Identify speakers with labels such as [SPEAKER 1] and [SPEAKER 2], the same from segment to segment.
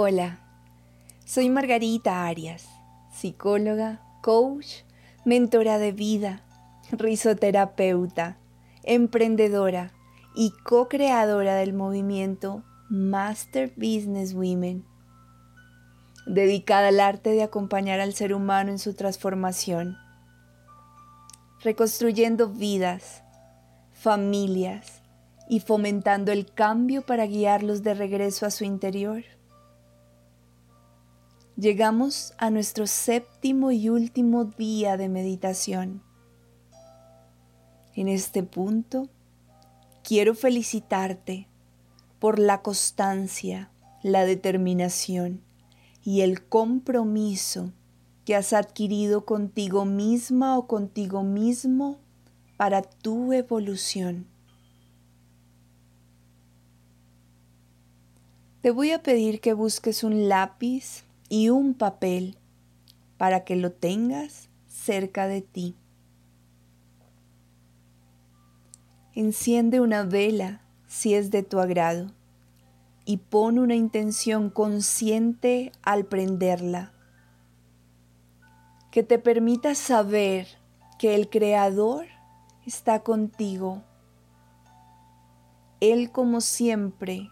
[SPEAKER 1] Hola, soy Margarita Arias, psicóloga, coach, mentora de vida, risoterapeuta, emprendedora y co-creadora del movimiento Master Business Women, dedicada al arte de acompañar al ser humano en su transformación, reconstruyendo vidas, familias y fomentando el cambio para guiarlos de regreso a su interior llegamos a nuestro séptimo y último día de meditación. En este punto, quiero felicitarte por la constancia, la determinación y el compromiso que has adquirido contigo misma o contigo mismo para tu evolución. Te voy a pedir que busques un lápiz y un papel para que lo tengas cerca de ti. Enciende una vela si es de tu agrado y pon una intención consciente al prenderla que te permita saber que el Creador está contigo. Él como siempre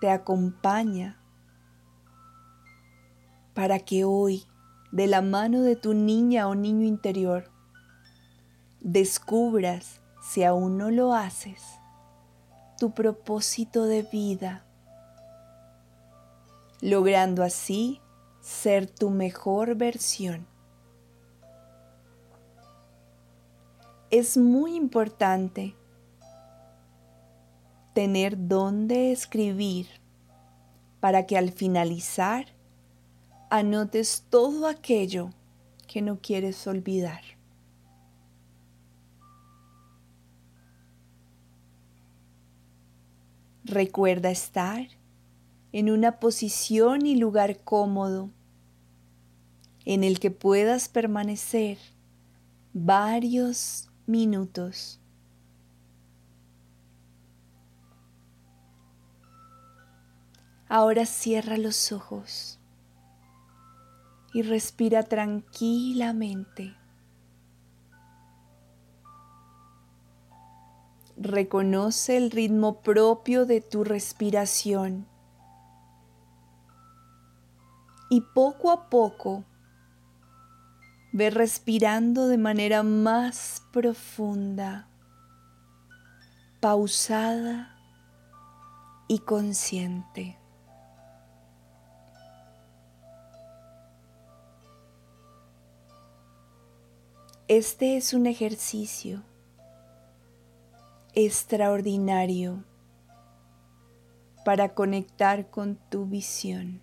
[SPEAKER 1] te acompaña para que hoy, de la mano de tu niña o niño interior, descubras, si aún no lo haces, tu propósito de vida, logrando así ser tu mejor versión. Es muy importante tener dónde escribir para que al finalizar anotes todo aquello que no quieres olvidar. Recuerda estar en una posición y lugar cómodo en el que puedas permanecer varios minutos. Ahora cierra los ojos y respira tranquilamente. Reconoce el ritmo propio de tu respiración y poco a poco ve respirando de manera más profunda, pausada y consciente. Este es un ejercicio extraordinario para conectar con tu visión.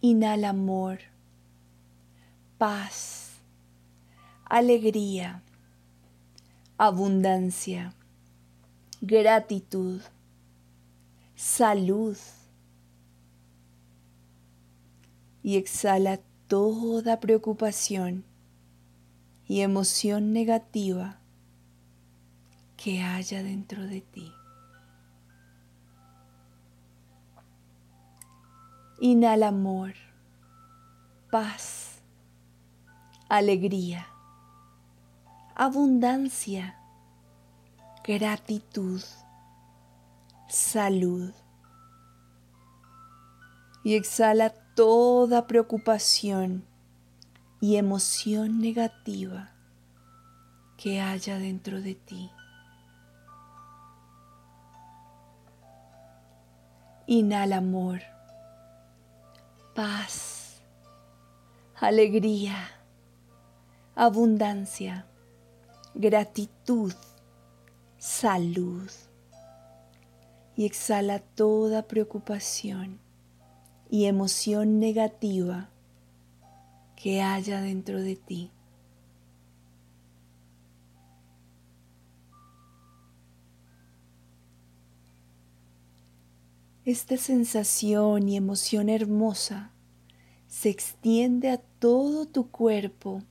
[SPEAKER 1] Inhala amor, paz, alegría, abundancia, gratitud, salud y exhala toda preocupación y emoción negativa que haya dentro de ti. Inhala amor, paz, alegría, abundancia, gratitud, salud. Y exhala toda preocupación y emoción negativa que haya dentro de ti. Inhala amor, paz, alegría, abundancia, gratitud, salud. Y exhala toda preocupación y emoción negativa que haya dentro de ti. Esta sensación y emoción hermosa se extiende a todo tu cuerpo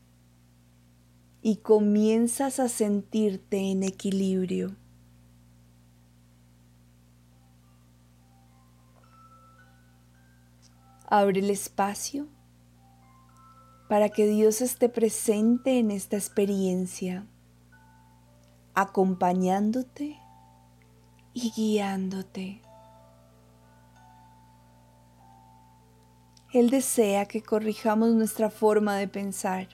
[SPEAKER 1] y comienzas a sentirte en equilibrio. Abre el espacio para que Dios esté presente en esta experiencia, acompañándote y guiándote. Él desea que corrijamos nuestra forma de pensar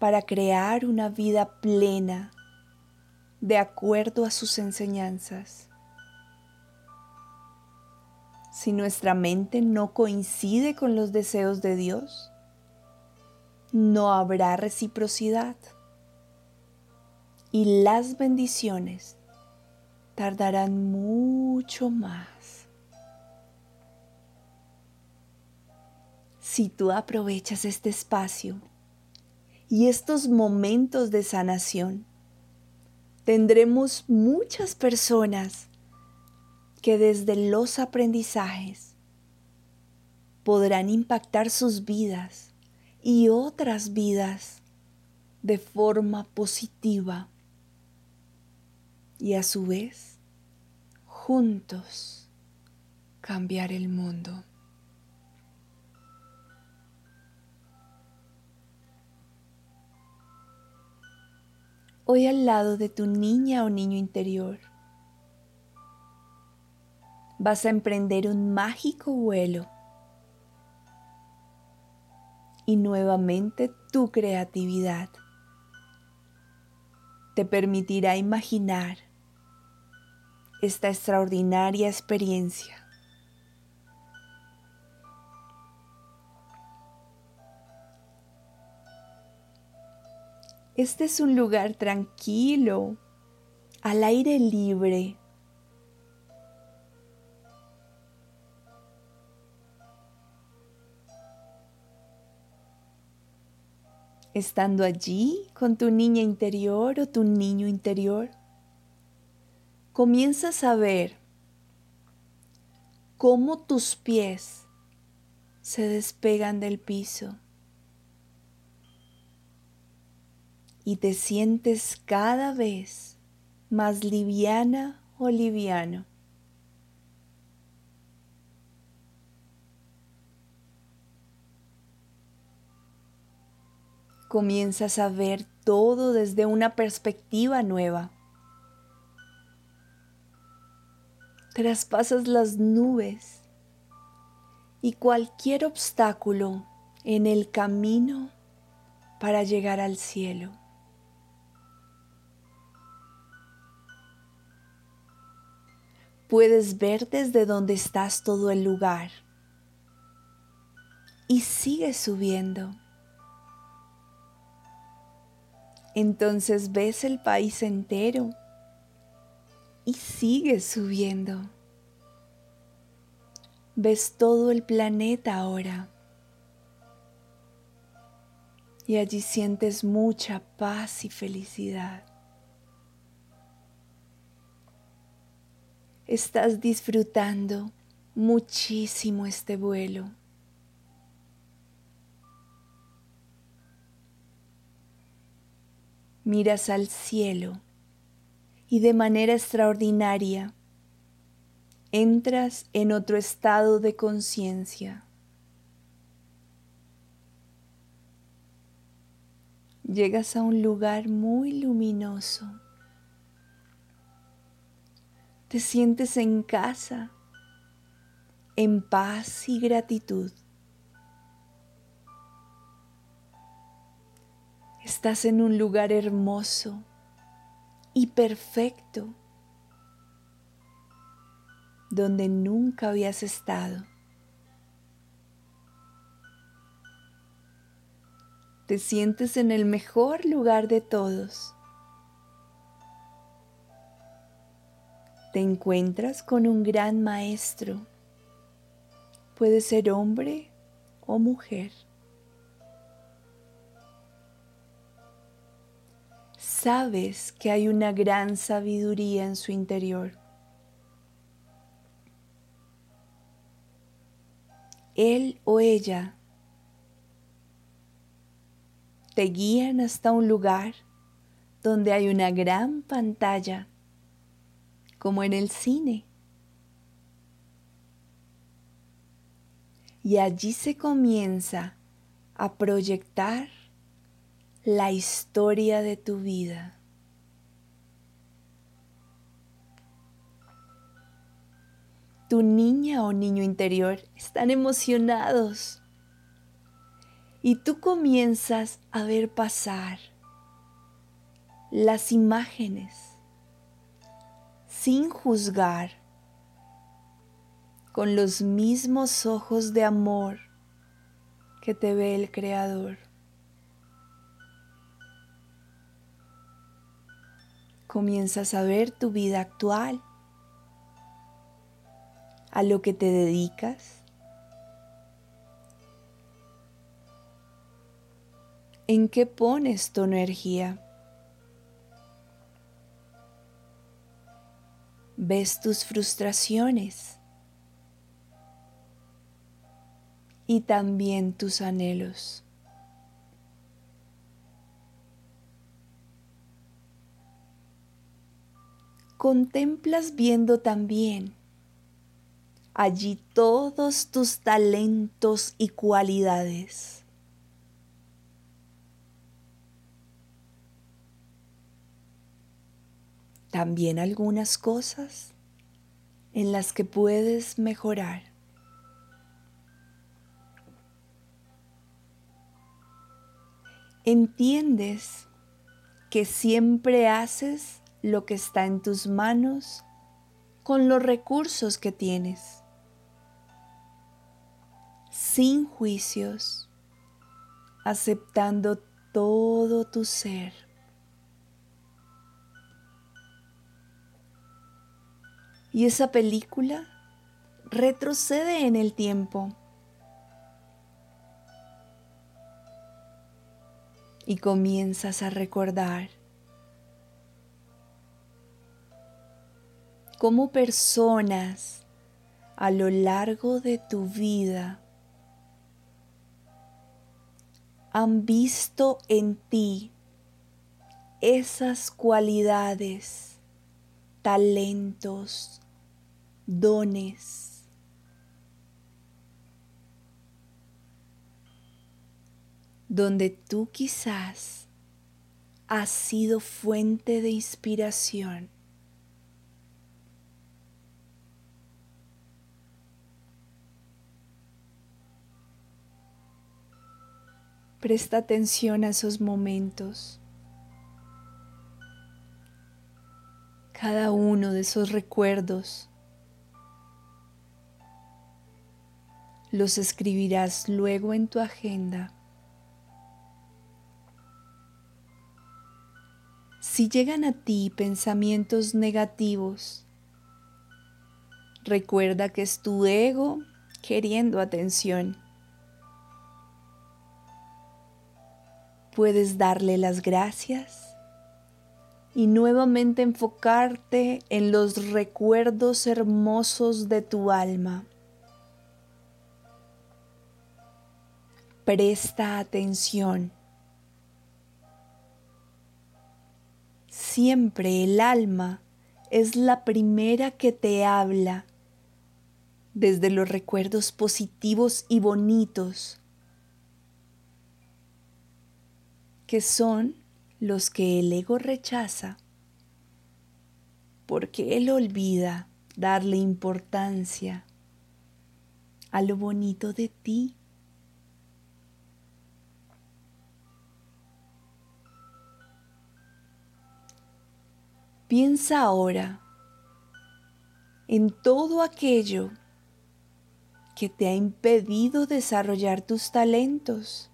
[SPEAKER 1] para crear una vida plena de acuerdo a sus enseñanzas. Si nuestra mente no coincide con los deseos de Dios, no habrá reciprocidad y las bendiciones tardarán mucho más. Si tú aprovechas este espacio y estos momentos de sanación, tendremos muchas personas que desde los aprendizajes podrán impactar sus vidas y otras vidas de forma positiva y a su vez juntos cambiar el mundo. Hoy al lado de tu niña o niño interior vas a emprender un mágico vuelo y nuevamente tu creatividad te permitirá imaginar esta extraordinaria experiencia. Este es un lugar tranquilo, al aire libre, estando allí con tu niña interior o tu niño interior, comienzas a ver cómo tus pies se despegan del piso y te sientes cada vez más liviana o liviano. Comienzas a ver todo desde una perspectiva nueva. Traspasas las nubes y cualquier obstáculo en el camino para llegar al cielo. Puedes ver desde donde estás todo el lugar y sigues subiendo. Entonces ves el país entero y sigues subiendo. Ves todo el planeta ahora. Y allí sientes mucha paz y felicidad. Estás disfrutando muchísimo este vuelo. Miras al cielo y de manera extraordinaria entras en otro estado de conciencia. Llegas a un lugar muy luminoso. Te sientes en casa, en paz y gratitud. Estás en un lugar hermoso y perfecto donde nunca habías estado. Te sientes en el mejor lugar de todos. Te encuentras con un gran maestro. Puede ser hombre o mujer. Sabes que hay una gran sabiduría en su interior. Él o ella te guían hasta un lugar donde hay una gran pantalla, como en el cine. Y allí se comienza a proyectar la historia de tu vida. Tu niña o niño interior están emocionados y tú comienzas a ver pasar las imágenes sin juzgar con los mismos ojos de amor que te ve el Creador. Comienzas a ver tu vida actual, a lo que te dedicas, ¿En qué pones tu energía? ¿Ves tus frustraciones? Y también tus anhelos. Contemplas viendo también allí todos tus talentos y cualidades. también algunas cosas en las que puedes mejorar. Entiendes que siempre haces lo que está en tus manos con los recursos que tienes, sin juicios, aceptando todo tu ser. Y esa película retrocede en el tiempo. Y comienzas a recordar cómo personas a lo largo de tu vida han visto en ti esas cualidades, talentos, dones. Donde tú quizás has sido fuente de inspiración. Presta atención a esos momentos. Cada uno de esos recuerdos los escribirás luego en tu agenda. Si llegan a ti pensamientos negativos, recuerda que es tu ego queriendo atención. Puedes darle las gracias y nuevamente enfocarte en los recuerdos hermosos de tu alma. Presta atención. Siempre el alma es la primera que te habla desde los recuerdos positivos y bonitos que son los que el ego rechaza porque él olvida darle importancia a lo bonito de ti. Piensa ahora en todo aquello que te ha impedido desarrollar tus talentos.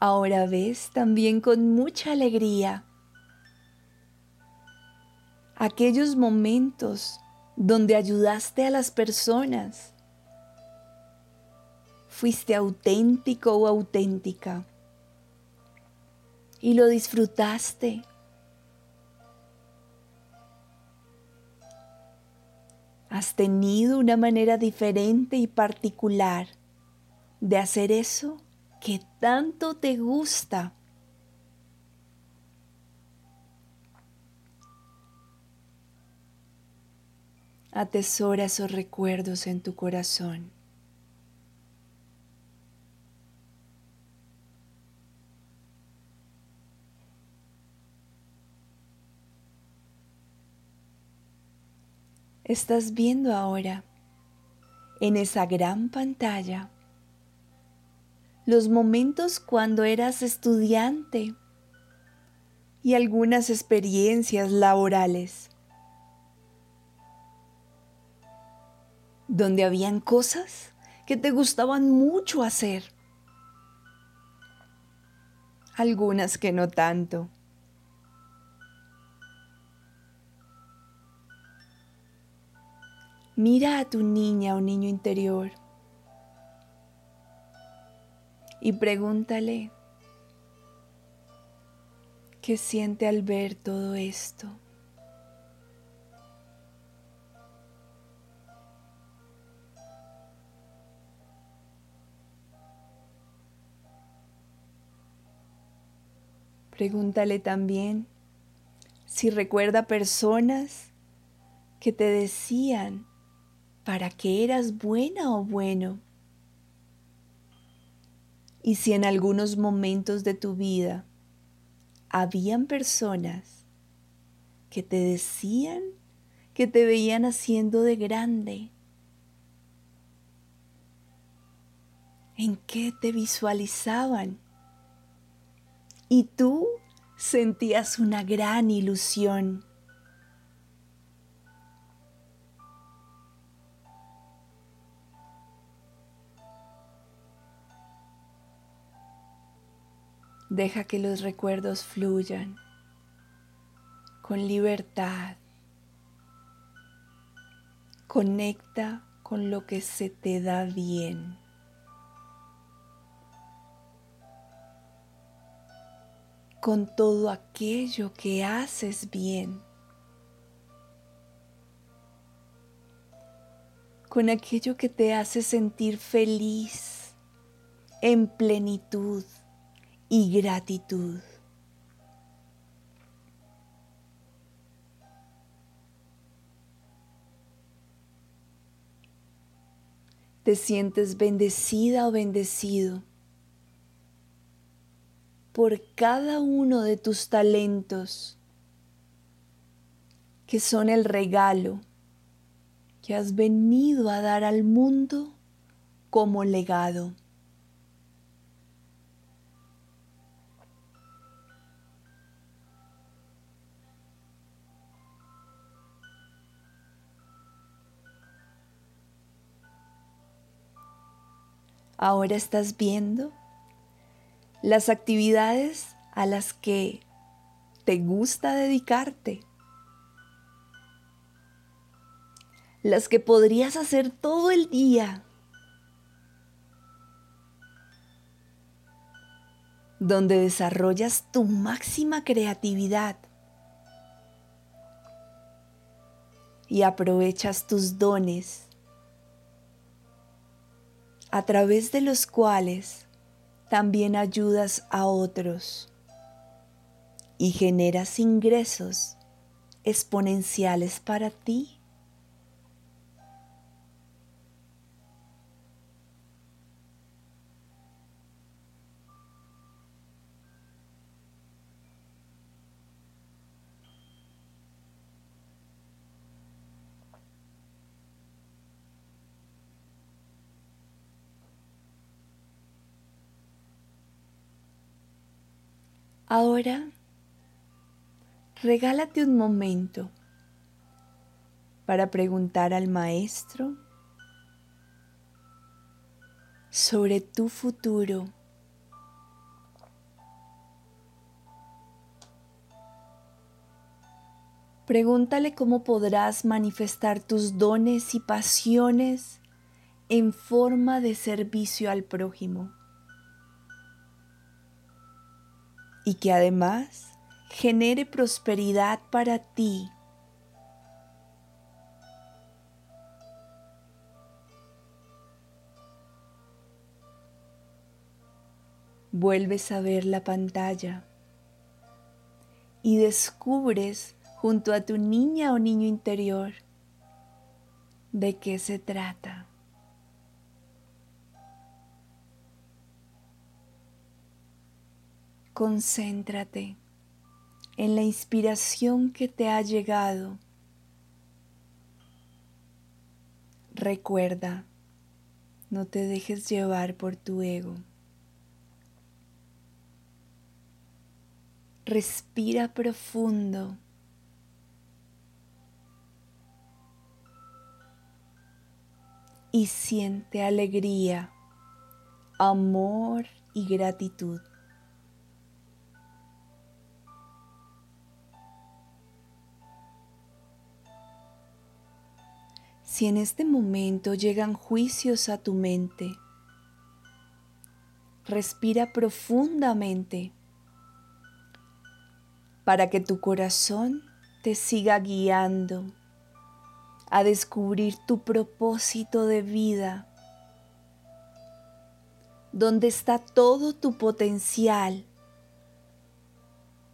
[SPEAKER 1] Ahora ves también con mucha alegría aquellos momentos donde ayudaste a las personas. Fuiste auténtico o auténtica y lo disfrutaste. has tenido una manera diferente y particular de hacer eso que tanto te gusta. Atesora esos recuerdos en tu corazón. Estás viendo ahora en esa gran pantalla los momentos cuando eras estudiante y algunas experiencias laborales donde habían cosas que te gustaban mucho hacer, algunas que no tanto. Mira a tu niña o niño interior y pregúntale qué siente al ver todo esto. Pregúntale también si recuerda personas que te decían para que eras buena o bueno y si en algunos momentos de tu vida habían personas que te decían que te veían haciendo de grande, en qué te visualizaban y tú sentías una gran ilusión. Deja que los recuerdos fluyan con libertad. Conecta con lo que se te da bien. Con todo aquello que haces bien. Con aquello que te hace sentir feliz, en plenitud y gratitud. Te sientes bendecida o bendecido por cada uno de tus talentos que son el regalo que has venido a dar al mundo como legado. Ahora estás viendo las actividades a las que te gusta dedicarte, las que podrías hacer todo el día, donde desarrollas tu máxima creatividad. Y aprovechas tus dones a través de los cuales también ayudas a otros y generas ingresos exponenciales para ti. Ahora, regálate un momento para preguntar al maestro sobre tu futuro. Pregúntale cómo podrás manifestar tus dones y pasiones en forma de servicio al prójimo. y que además genere prosperidad para ti. Vuelves a ver la pantalla y descubres junto a tu niña o niño interior de qué se trata. Concéntrate en la inspiración que te ha llegado. Recuerda, no te dejes llevar por tu ego. Respira profundo. Y siente alegría, amor y gratitud. Si en este momento llegan juicios a tu mente, respira profundamente para que tu corazón te siga guiando a descubrir tu propósito de vida, donde está todo tu potencial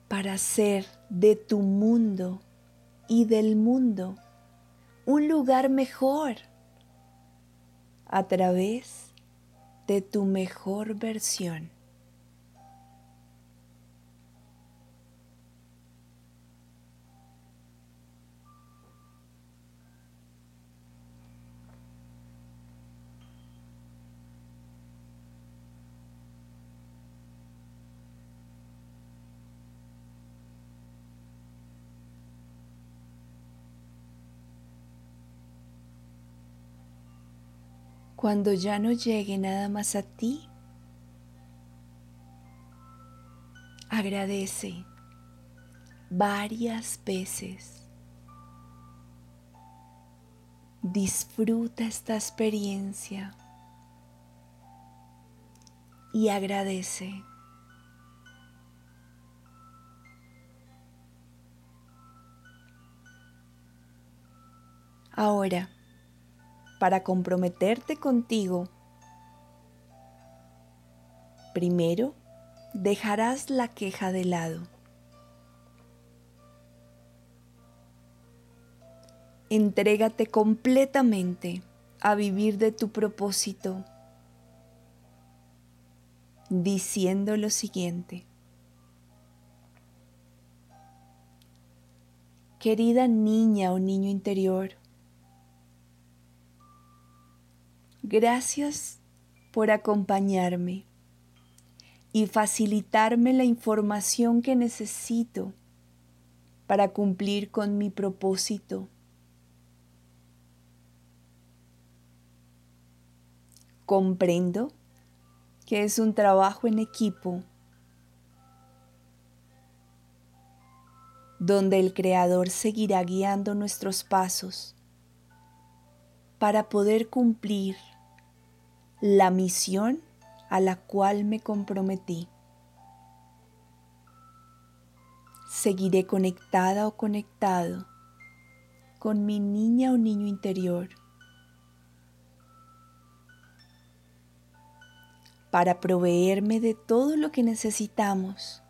[SPEAKER 1] para hacer de tu mundo y del mundo un lugar mejor a través de tu mejor versión. Cuando ya no llegue nada más a ti, agradece varias veces. Disfruta esta experiencia y agradece. Ahora, para comprometerte contigo, primero dejarás la queja de lado. Entrégate completamente a vivir de tu propósito, diciendo lo siguiente. Querida niña o niño interior, Gracias por acompañarme y facilitarme la información que necesito para cumplir con mi propósito. Comprendo que es un trabajo en equipo donde el Creador seguirá guiando nuestros pasos para poder cumplir la misión a la cual me comprometí. Seguiré conectada o conectado con mi niña o niño interior para proveerme de todo lo que necesitamos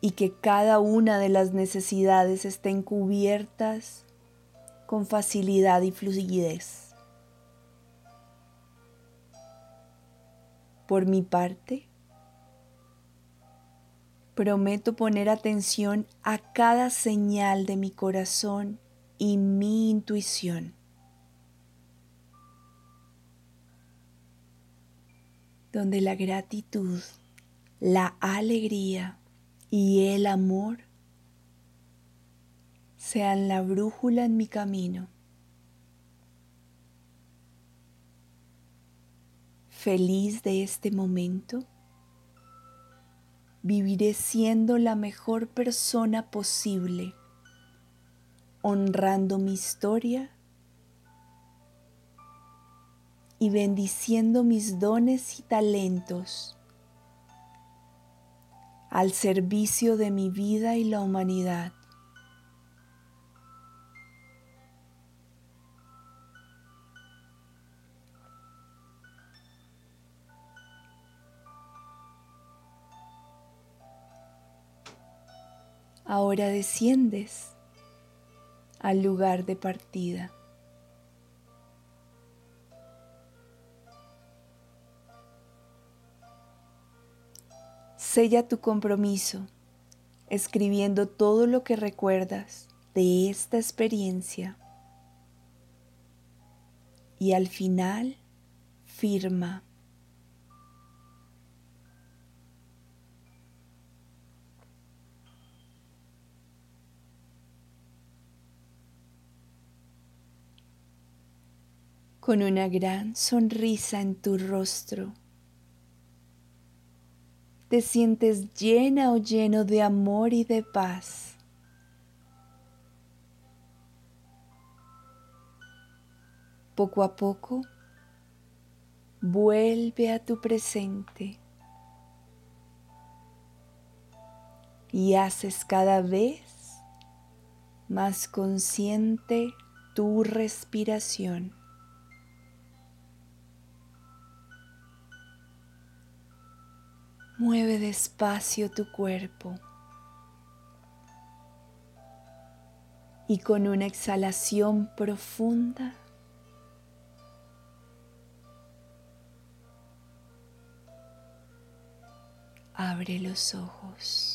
[SPEAKER 1] y que cada una de las necesidades estén cubiertas con facilidad y fluidez. Por mi parte, prometo poner atención a cada señal de mi corazón y mi intuición. Donde la gratitud, la alegría y el amor sean la brújula en mi camino. Feliz de este momento, viviré siendo la mejor persona posible, honrando mi historia y bendiciendo mis dones y talentos al servicio de mi vida y la humanidad. Ahora desciendes al lugar de partida. Sella tu compromiso escribiendo todo lo que recuerdas de esta experiencia y al final firma. Con una gran sonrisa en tu rostro, te sientes llena o lleno de amor y de paz. Poco a poco, vuelve a tu presente y haces cada vez más consciente tu respiración. Mueve despacio tu cuerpo y con una exhalación profunda abre los ojos.